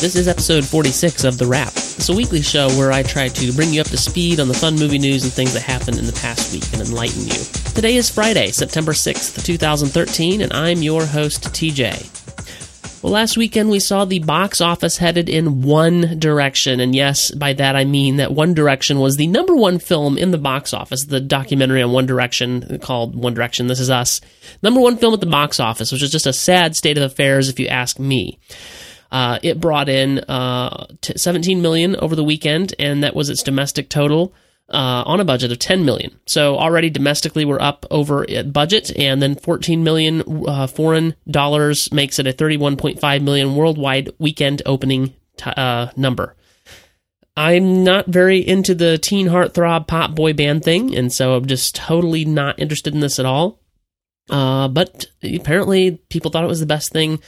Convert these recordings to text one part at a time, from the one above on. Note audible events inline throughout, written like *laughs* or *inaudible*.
This is episode 46 of The Wrap. It's a weekly show where I try to bring you up to speed on the fun movie news and things that happened in the past week and enlighten you. Today is Friday, September 6th, 2013, and I'm your host, TJ. Well, last weekend we saw the box office headed in one direction, and yes, by that I mean that One Direction was the number one film in the box office. The documentary on One Direction called One Direction, This Is Us. Number one film at the box office, which is just a sad state of affairs if you ask me. Uh, it brought in uh, 17 million over the weekend, and that was its domestic total uh, on a budget of 10 million. So already domestically we're up over budget, and then 14 million uh, foreign dollars makes it a 31.5 million worldwide weekend opening t- uh, number. I'm not very into the teen heartthrob pop boy band thing, and so I'm just totally not interested in this at all. Uh, but apparently, people thought it was the best thing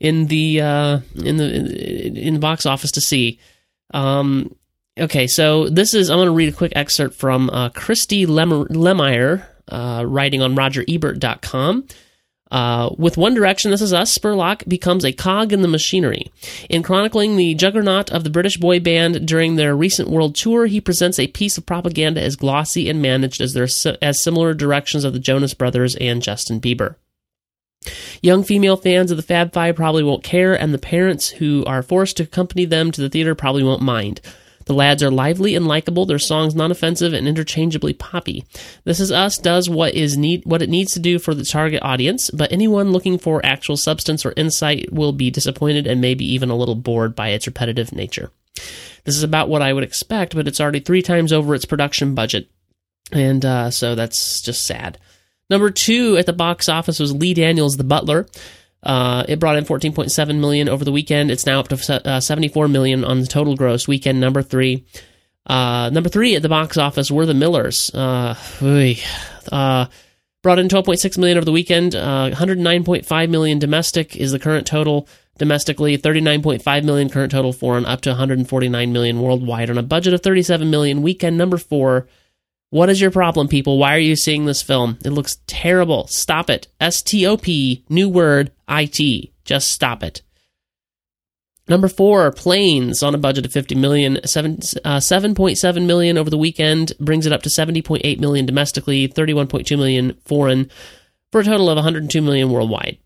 in the uh, in the in the box office to see. Um, Okay, so this is, I'm going to read a quick excerpt from uh, Christy Lemire, uh, writing on RogerEbert.com. Uh, with One Direction, This Is Us, Spurlock becomes a cog in the machinery. In chronicling the juggernaut of the British boy band during their recent world tour, he presents a piece of propaganda as glossy and managed as, their, as similar directions of the Jonas Brothers and Justin Bieber. Young female fans of the Fab Five probably won't care, and the parents who are forced to accompany them to the theater probably won't mind. The lads are lively and likable, their songs non-offensive and interchangeably poppy. This Is Us does what is need what it needs to do for the target audience, but anyone looking for actual substance or insight will be disappointed and maybe even a little bored by its repetitive nature. This is about what I would expect, but it's already three times over its production budget. And uh, so that's just sad. Number two at the box office was Lee Daniels' The Butler. Uh, it brought in 14.7 million over the weekend. It's now up to uh, 74 million on the total gross. Weekend number three. Uh, number three at the box office were the Millers. Uh, uh, brought in 12.6 million over the weekend. 109.5 uh, million domestic is the current total domestically. 39.5 million current total foreign. Up to 149 million worldwide on a budget of 37 million. Weekend number four what is your problem, people? Why are you seeing this film? It looks terrible. Stop it. S T O P, new word, I T. Just stop it. Number four, planes on a budget of 50 million, 7, uh, 7.7 million over the weekend brings it up to 70.8 million domestically, 31.2 million foreign, for a total of 102 million worldwide.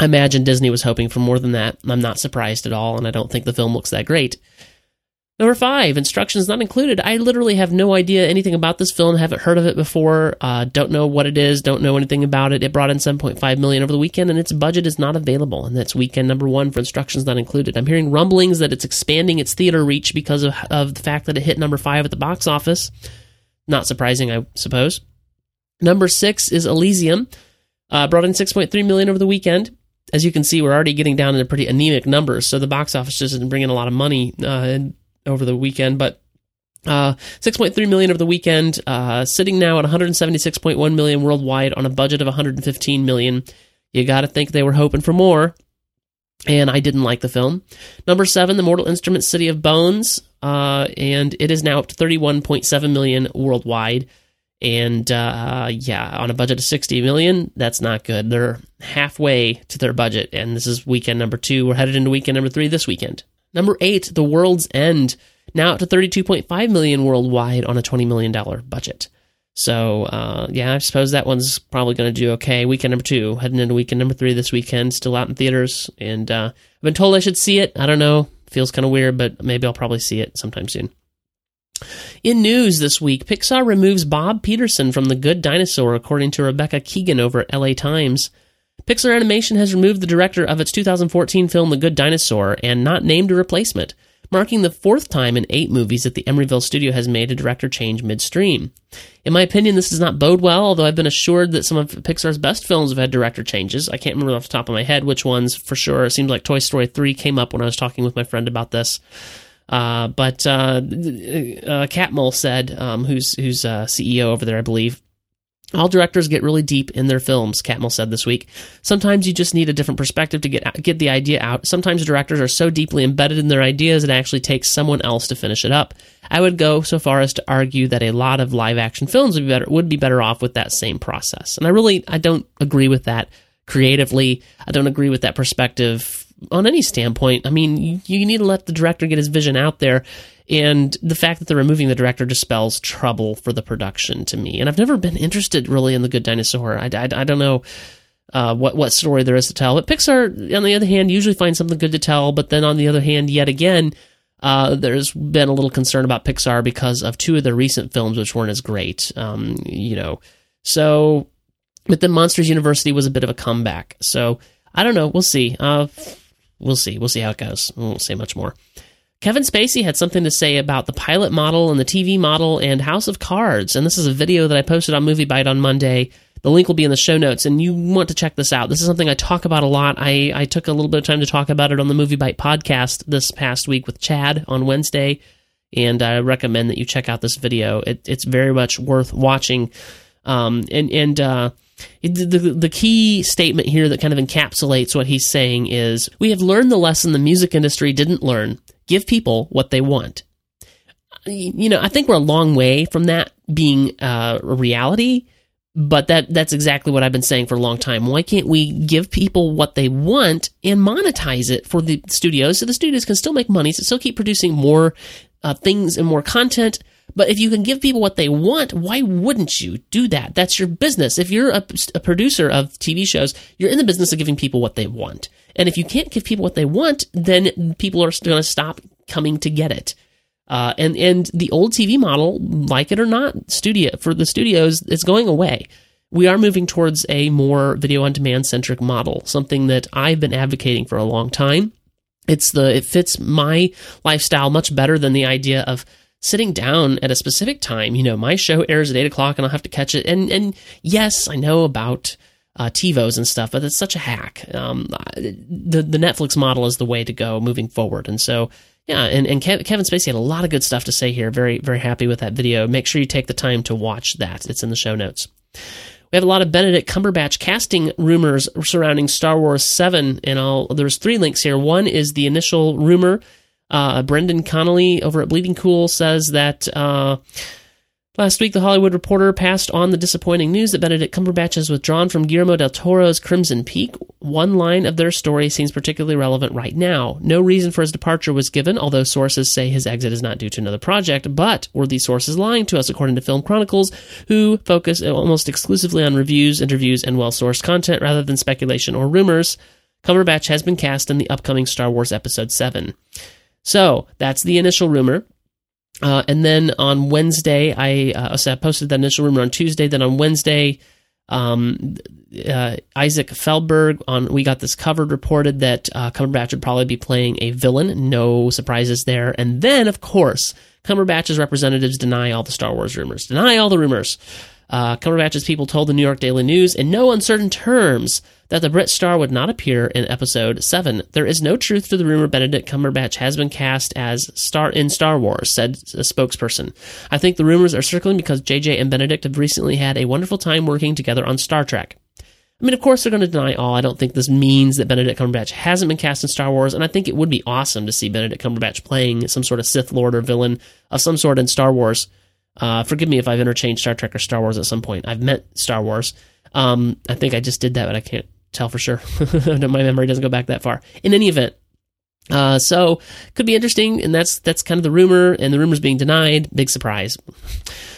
I imagine Disney was hoping for more than that. I'm not surprised at all, and I don't think the film looks that great. Number five, instructions not included. I literally have no idea anything about this film. Haven't heard of it before. Uh, don't know what it is. Don't know anything about it. It brought in 7.5 million over the weekend, and its budget is not available. And that's weekend number one for instructions not included. I'm hearing rumblings that it's expanding its theater reach because of, of the fact that it hit number five at the box office. Not surprising, I suppose. Number six is Elysium. Uh, brought in 6.3 million over the weekend as you can see, we're already getting down into pretty anemic numbers. So the box office just isn't bringing a lot of money. Uh, over the weekend, but uh, 6.3 million over the weekend, uh, sitting now at 176.1 million worldwide on a budget of 115 million. You got to think they were hoping for more, and I didn't like the film. Number seven, The Mortal Instruments City of Bones, uh, and it is now up to 31.7 million worldwide. And uh, yeah, on a budget of 60 million, that's not good. They're halfway to their budget, and this is weekend number two. We're headed into weekend number three this weekend. Number eight, The World's End, now up to 32.5 million worldwide on a $20 million budget. So uh, yeah, I suppose that one's probably going to do okay. Weekend number two, heading into weekend number three this weekend, still out in theaters, and uh, I've been told I should see it. I don't know, feels kind of weird, but maybe I'll probably see it sometime soon. In news this week, Pixar removes Bob Peterson from The Good Dinosaur, according to Rebecca Keegan over at LA Times. Pixar Animation has removed the director of its 2014 film The Good Dinosaur and not named a replacement, marking the fourth time in eight movies that the Emeryville studio has made a director change midstream. In my opinion, this does not bode well, although I've been assured that some of Pixar's best films have had director changes. I can't remember off the top of my head which ones for sure. It seems like Toy Story 3 came up when I was talking with my friend about this. Uh, but uh, uh, Catmull said, um, who's who's uh, CEO over there, I believe, all directors get really deep in their films, Catmull said this week. Sometimes you just need a different perspective to get get the idea out. Sometimes directors are so deeply embedded in their ideas it actually takes someone else to finish it up. I would go so far as to argue that a lot of live action films would be better would be better off with that same process. And I really I don't agree with that creatively. I don't agree with that perspective on any standpoint. I mean, you, you need to let the director get his vision out there. And the fact that they're removing the director just spells trouble for the production to me. And I've never been interested really in The Good Dinosaur. I, I, I don't know uh, what, what story there is to tell. But Pixar, on the other hand, usually finds something good to tell. But then on the other hand, yet again, uh, there's been a little concern about Pixar because of two of their recent films, which weren't as great. Um, you know, so, but then Monsters University was a bit of a comeback. So I don't know. We'll see. Uh, we'll see. We'll see how it goes. We won't say much more. Kevin Spacey had something to say about the pilot model and the TV model and House of Cards. And this is a video that I posted on MovieByte on Monday. The link will be in the show notes, and you want to check this out. This is something I talk about a lot. I, I took a little bit of time to talk about it on the MovieByte podcast this past week with Chad on Wednesday, and I recommend that you check out this video. It, it's very much worth watching. Um, and and uh, the, the key statement here that kind of encapsulates what he's saying is we have learned the lesson the music industry didn't learn give people what they want. You know, I think we're a long way from that being uh, a reality, but that that's exactly what I've been saying for a long time. Why can't we give people what they want and monetize it for the studios so the studios can still make money, so still keep producing more uh, things and more content? But if you can give people what they want, why wouldn't you do that? That's your business. If you're a, a, producer of TV shows, you're in the business of giving people what they want. And if you can't give people what they want, then people are going to stop coming to get it. Uh, and and the old TV model, like it or not, studio for the studios, it's going away. We are moving towards a more video on demand centric model, something that I've been advocating for a long time. It's the it fits my lifestyle much better than the idea of sitting down at a specific time. You know, my show airs at eight o'clock, and I'll have to catch it. And and yes, I know about uh, TiVos and stuff, but it's such a hack. Um, the the Netflix model is the way to go moving forward, and so yeah, and, and Kevin Spacey had a lot of good stuff to say here. Very very happy with that video. Make sure you take the time to watch that. It's in the show notes. We have a lot of Benedict Cumberbatch casting rumors surrounding Star Wars 7, and I'll, there's three links here. One is the initial rumor uh, Brendon Connelly over at Bleeding Cool says that uh, last week the Hollywood Reporter passed on the disappointing news that Benedict Cumberbatch has withdrawn from Guillermo del Toro's Crimson Peak. One line of their story seems particularly relevant right now. No reason for his departure was given, although sources say his exit is not due to another project. But were these sources lying to us, according to Film Chronicles, who focus almost exclusively on reviews, interviews, and well sourced content rather than speculation or rumors? Cumberbatch has been cast in the upcoming Star Wars Episode 7. So that's the initial rumor. Uh, and then on Wednesday, I, uh, so I posted that initial rumor on Tuesday. Then on Wednesday, um, uh, Isaac Feldberg on We Got This Covered reported that uh, Cumberbatch would probably be playing a villain. No surprises there. And then, of course, Cumberbatch's representatives deny all the Star Wars rumors. Deny all the rumors. Uh, Cumberbatch's people told the New York Daily News in no uncertain terms that the Brit star would not appear in episode 7. There is no truth to the rumor Benedict Cumberbatch has been cast as star in Star Wars, said a spokesperson. I think the rumors are circling because JJ and Benedict have recently had a wonderful time working together on Star Trek. I mean, of course, they're going to deny all. I don't think this means that Benedict Cumberbatch hasn't been cast in Star Wars, and I think it would be awesome to see Benedict Cumberbatch playing some sort of Sith Lord or villain of some sort in Star Wars. Uh, forgive me if I've interchanged Star Trek or Star Wars at some point. I've meant Star Wars. Um, I think I just did that, but I can't tell for sure. *laughs* My memory doesn't go back that far. In any event, uh, so could be interesting, and that's that's kind of the rumor, and the rumor's being denied. Big surprise.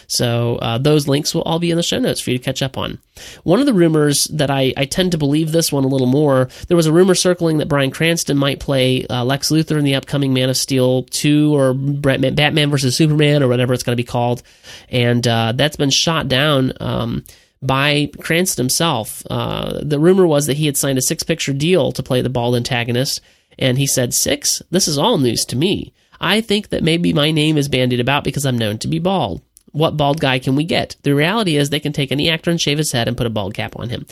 So uh, those links will all be in the show notes for you to catch up on. One of the rumors that I, I tend to believe this one a little more. There was a rumor circling that Bryan Cranston might play uh, Lex Luthor in the upcoming Man of Steel two or Batman versus Superman or whatever it's going to be called, and uh, that's been shot down. Um, by Cranston himself. Uh, the rumor was that he had signed a six picture deal to play the bald antagonist, and he said, Six? This is all news to me. I think that maybe my name is bandied about because I'm known to be bald. What bald guy can we get? The reality is they can take any actor and shave his head and put a bald cap on him.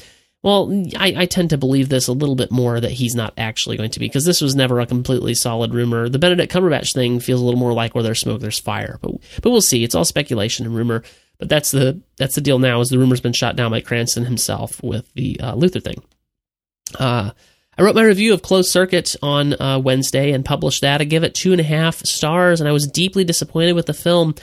Well, I, I, tend to believe this a little bit more that he's not actually going to be because this was never a completely solid rumor. The Benedict Cumberbatch thing feels a little more like where there's smoke, there's fire. But but we'll see. It's all speculation and rumor. But that's the that's the deal now. Is the rumor's been shot down by Cranston himself with the uh, Luthor thing. Uh, I wrote my review of Closed Circuit on uh, Wednesday and published that. I give it two and a half stars, and I was deeply disappointed with the film.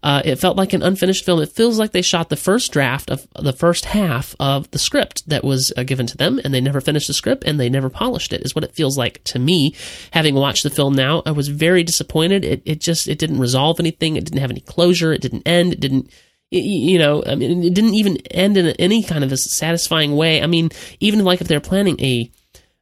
Uh, it felt like an unfinished film. It feels like they shot the first draft of the first half of the script that was uh, given to them, and they never finished the script and they never polished it. Is what it feels like to me. Having watched the film now, I was very disappointed. It it just it didn't resolve anything. It didn't have any closure. It didn't end. It didn't you know, I mean, it didn't even end in any kind of a satisfying way. I mean, even like if they're planning a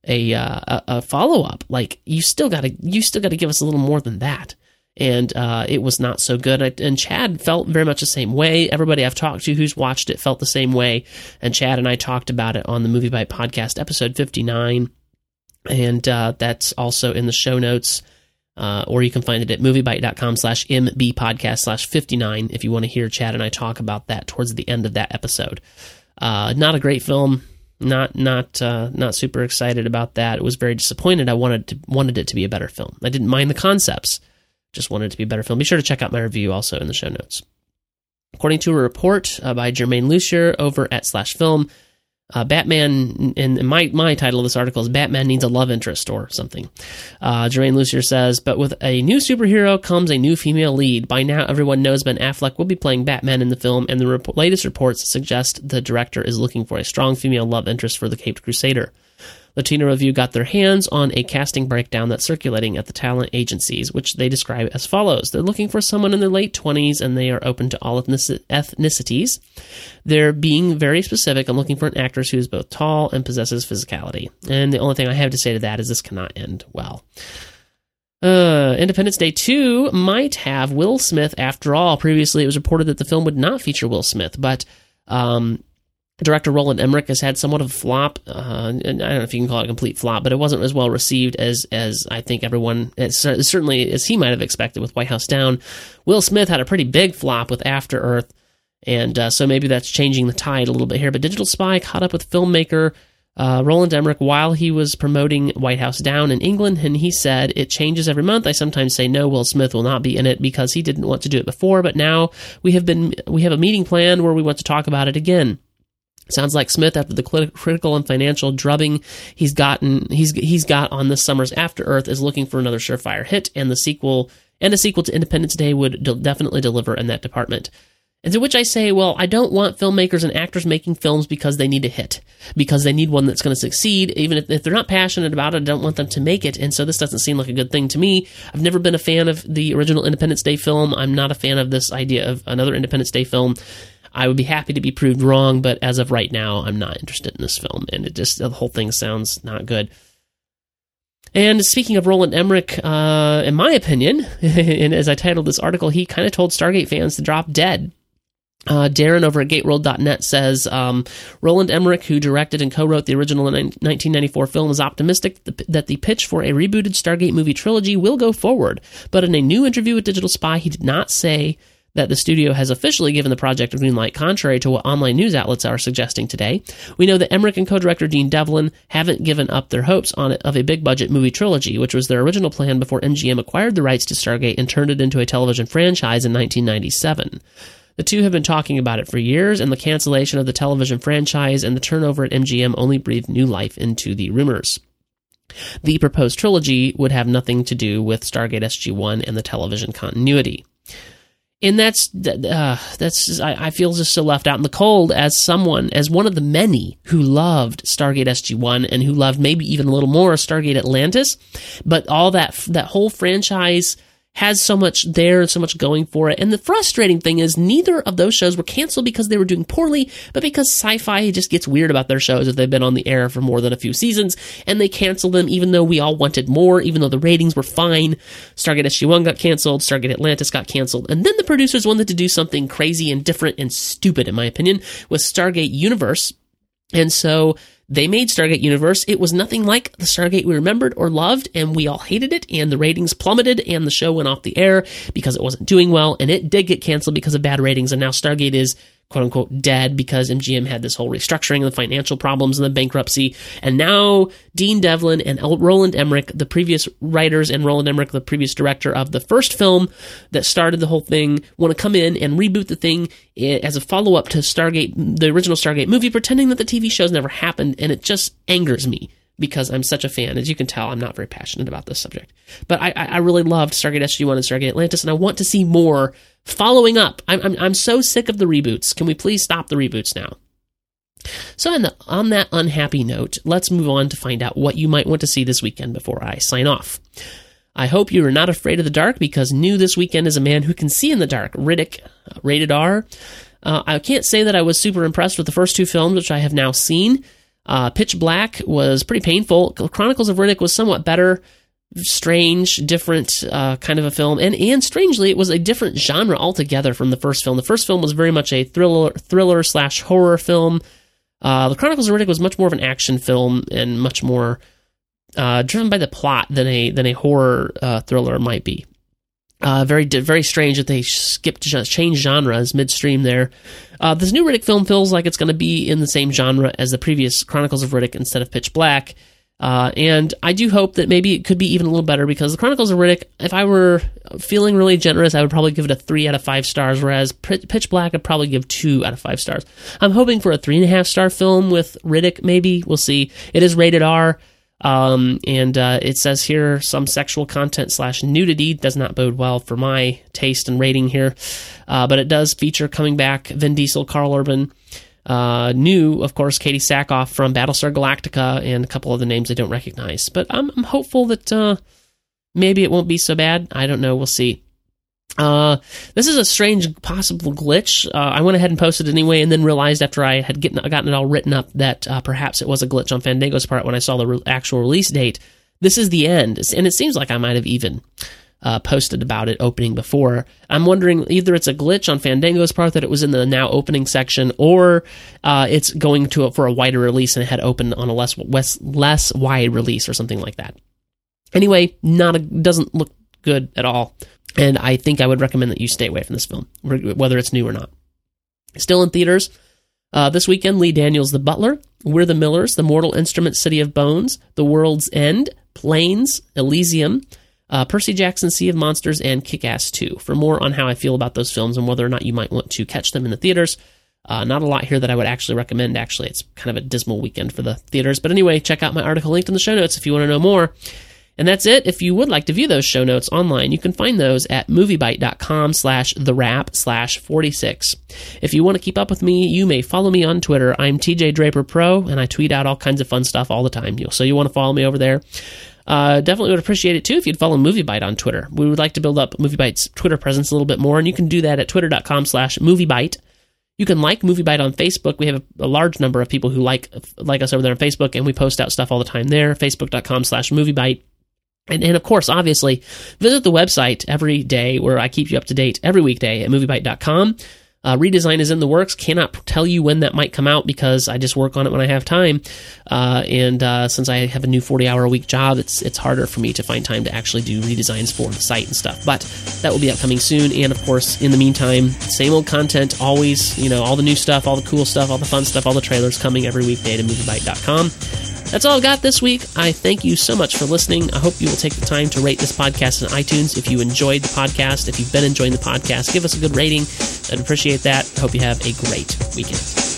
a uh, a, follow up, like you still got to you still got to give us a little more than that. And uh, it was not so good. And Chad felt very much the same way. Everybody I've talked to who's watched it felt the same way. And Chad and I talked about it on the MovieByte podcast, episode fifty nine, and uh, that's also in the show notes. Uh, or you can find it at moviebyte.com slash mb podcast slash 59 if you want to hear Chad and I talk about that towards the end of that episode. Uh, not a great film not not uh, not super excited about that. It was very disappointed. I wanted to wanted it to be a better film. I didn't mind the concepts, just wanted it to be a better film. Be sure to check out my review also in the show notes. According to a report uh, by Germain Lussier over at Slash Film, uh, Batman, and my, my title of this article is Batman Needs a Love Interest or something. Uh, Lussier says, but with a new superhero comes a new female lead. By now, everyone knows Ben Affleck will be playing Batman in the film, and the rep- latest reports suggest the director is looking for a strong female love interest for the Caped Crusader. Latino Review got their hands on a casting breakdown that's circulating at the talent agencies, which they describe as follows. They're looking for someone in their late 20s and they are open to all ethnicities. They're being very specific and looking for an actress who is both tall and possesses physicality. And the only thing I have to say to that is this cannot end well. Uh, Independence Day 2 might have Will Smith after all. Previously, it was reported that the film would not feature Will Smith, but um, Director Roland Emmerich has had somewhat of a flop. Uh, I don't know if you can call it a complete flop, but it wasn't as well received as as I think everyone, as, certainly as he might have expected with White House Down. Will Smith had a pretty big flop with After Earth, and uh, so maybe that's changing the tide a little bit here. But Digital Spy caught up with filmmaker uh, Roland Emmerich while he was promoting White House Down in England, and he said, It changes every month. I sometimes say no, Will Smith will not be in it because he didn't want to do it before, but now we have been we have a meeting planned where we want to talk about it again. Sounds like Smith, after the critical and financial drubbing he's gotten, he's he's got on this summer's After Earth, is looking for another surefire hit, and the sequel and a sequel to Independence Day would de- definitely deliver in that department. And to which I say, well, I don't want filmmakers and actors making films because they need a hit, because they need one that's going to succeed. Even if, if, they're not passionate about it, I don't want them to make it. And so this doesn't seem like a good thing to me. I've never been a fan of the original Independence Day film. I'm not a fan of this idea of another Independence Day film. I would be happy to be proved wrong, but as of right now, I'm not interested in this film, and it just the whole thing sounds not good. And speaking of Roland Emmerich, uh, in my opinion, *laughs* and as I titled this article, he kind of told Stargate fans to drop dead. Uh, Darren over at GateWorld.net says um, Roland Emmerich, who directed and co-wrote the original 1994 film, is optimistic that the pitch for a rebooted Stargate movie trilogy will go forward. But in a new interview with Digital Spy, he did not say that the studio has officially given the project a green light, contrary to what online news outlets are suggesting today. We know that Emmerich and co-director Dean Devlin haven't given up their hopes on it of a big budget movie trilogy, which was their original plan before MGM acquired the rights to Stargate and turned it into a television franchise in 1997. The two have been talking about it for years, and the cancellation of the television franchise and the turnover at MGM only breathed new life into the rumors. The proposed trilogy would have nothing to do with Stargate SG-1 and the television continuity and that's uh, that's I, I, feel just so left out in the cold as someone as one of the many who loved Stargate SG One and who loved maybe even a little more Stargate Atlantis, but all that that whole franchise has so much there and so much going for it. And the frustrating thing is neither of those shows were canceled because they were doing poorly, but because Syfy just gets weird about their shows if they've been on the air for more than a few seasons, and they cancel them even though we all wanted more, even though the ratings were fine. Stargate SG-1 got canceled, Stargate Atlantis got canceled, and then the producers wanted to do something crazy and different and stupid, in my opinion, with Stargate Universe. And so they made Stargate Universe. It was nothing like the Stargate we remembered or loved, and we all hated it, and the ratings plummeted, and the show went off the air because it wasn't doing well, and it did get canceled because of bad ratings, and now Stargate is quote unquote dead because MGM had this whole restructuring and the financial problems and the bankruptcy. And now Dean Devlin and Roland Emmerich, the previous writers, and Roland Emmerich, the previous director of the first film that started the whole thing, want to come in and reboot the thing eh, as a follow up to Stargate, the original Stargate movie, pretending that the TV shows never happened. And it just angers me because I'm such a fan. As you can tell, I'm not very passionate about this subject. But I, I really loved Stargate SG-1 and Stargate Atlantis, and I want to see more following up. I'm, I'm, I'm so sick of the reboots. Can we please stop the reboots now? So, on, the, on that unhappy note, let's move on to find out what you might want to see this weekend before I sign off. I hope you are not afraid of the dark because new this weekend is a man who can see in the dark. Riddick, uh, rated R. Uh, I can't say that I was super impressed with the first two films, which I have now seen. Uh, Pitch Black was pretty painful. Chronicles of Riddick was somewhat better, strange, different uh, kind of a film, and and strangely, it was a different genre altogether from the first film. The first film was very much a thriller thriller slash horror film. Uh, the Chronicles of Riddick was much more of an action film and much more uh, driven by the plot than a than a horror uh, thriller might be. Uh, very very strange that they skipped changed genres midstream there. Uh, this new Riddick film feels like it's going to be in the same genre as the previous Chronicles of Riddick instead of Pitch Black. Uh, and I do hope that maybe it could be even a little better because the Chronicles of Riddick, if I were feeling really generous, I would probably give it a three out of five stars, whereas Pitch Black I'd probably give two out of five stars. I'm hoping for a three and a half star film with Riddick, maybe. We'll see. It is rated R. Um, and uh, it says here some sexual content slash nudity does not bode well for my taste and rating here, uh, but it does feature coming back Vin Diesel, Karl Urban, uh, new, of course, Katee Sackhoff from Battlestar Galactica, and a couple of the names I don't recognize. But I'm, I'm hopeful that uh, maybe it won't be so bad. I don't know. We'll see. Uh, this is a strange possible glitch. Uh, I went ahead and posted anyway, and then realized after I had gotten it all written up that uh, perhaps it was a glitch on Fandango's part when I saw the re- actual release date. This is the end, and it seems like I might have even uh, posted about it opening before. I'm wondering either it's a glitch on Fandango's part that it was in the now opening section, or uh, it's going to for a wider release and it had opened on a less less, less wide release or something like that. Anyway, not a, doesn't look good at all. And I think I would recommend that you stay away from this film, whether it's new or not. Still in theaters uh, this weekend, Lee Daniels' The Butler, We're the Millers, The Mortal Instrument City of Bones, The World's End, Planes, Elysium, uh, Percy Jackson Sea of Monsters, and Kick Ass 2. For more on how I feel about those films and whether or not you might want to catch them in the theaters, uh, not a lot here that I would actually recommend. Actually, it's kind of a dismal weekend for the theaters. But anyway, check out my article linked in the show notes if you want to know more. And that's it. If you would like to view those show notes online, you can find those at moviebyte.com slash the wrap slash 46. If you want to keep up with me, you may follow me on Twitter. I'm TJ Draper Pro, and I tweet out all kinds of fun stuff all the time. So you want to follow me over there. Uh, definitely would appreciate it too if you'd follow MovieByte on Twitter. We would like to build up MovieByte's Twitter presence a little bit more, and you can do that at twitter.com slash MovieByte. You can like MovieByte on Facebook. We have a, a, large number of people who like like us over there on Facebook, and we post out stuff all the time there. Facebook.com slash MovieByte. And, and of course, obviously, visit the website every day where I keep you up to date every weekday at moviebyte.com. Uh, redesign is in the works. Cannot tell you when that might come out because I just work on it when I have time. Uh, and uh, since I have a new 40 hour a week job, it's it's harder for me to find time to actually do redesigns for the site and stuff. But that will be upcoming soon. And of course, in the meantime, same old content. Always, you know, all the new stuff, all the cool stuff, all the fun stuff, all the trailers coming every weekday to moviebyte.com. That's all I've got this week. I thank you so much for listening. I hope you will take the time to rate this podcast on iTunes if you enjoyed the podcast. If you've been enjoying the podcast, give us a good rating. I'd appreciate that. I hope you have a great weekend.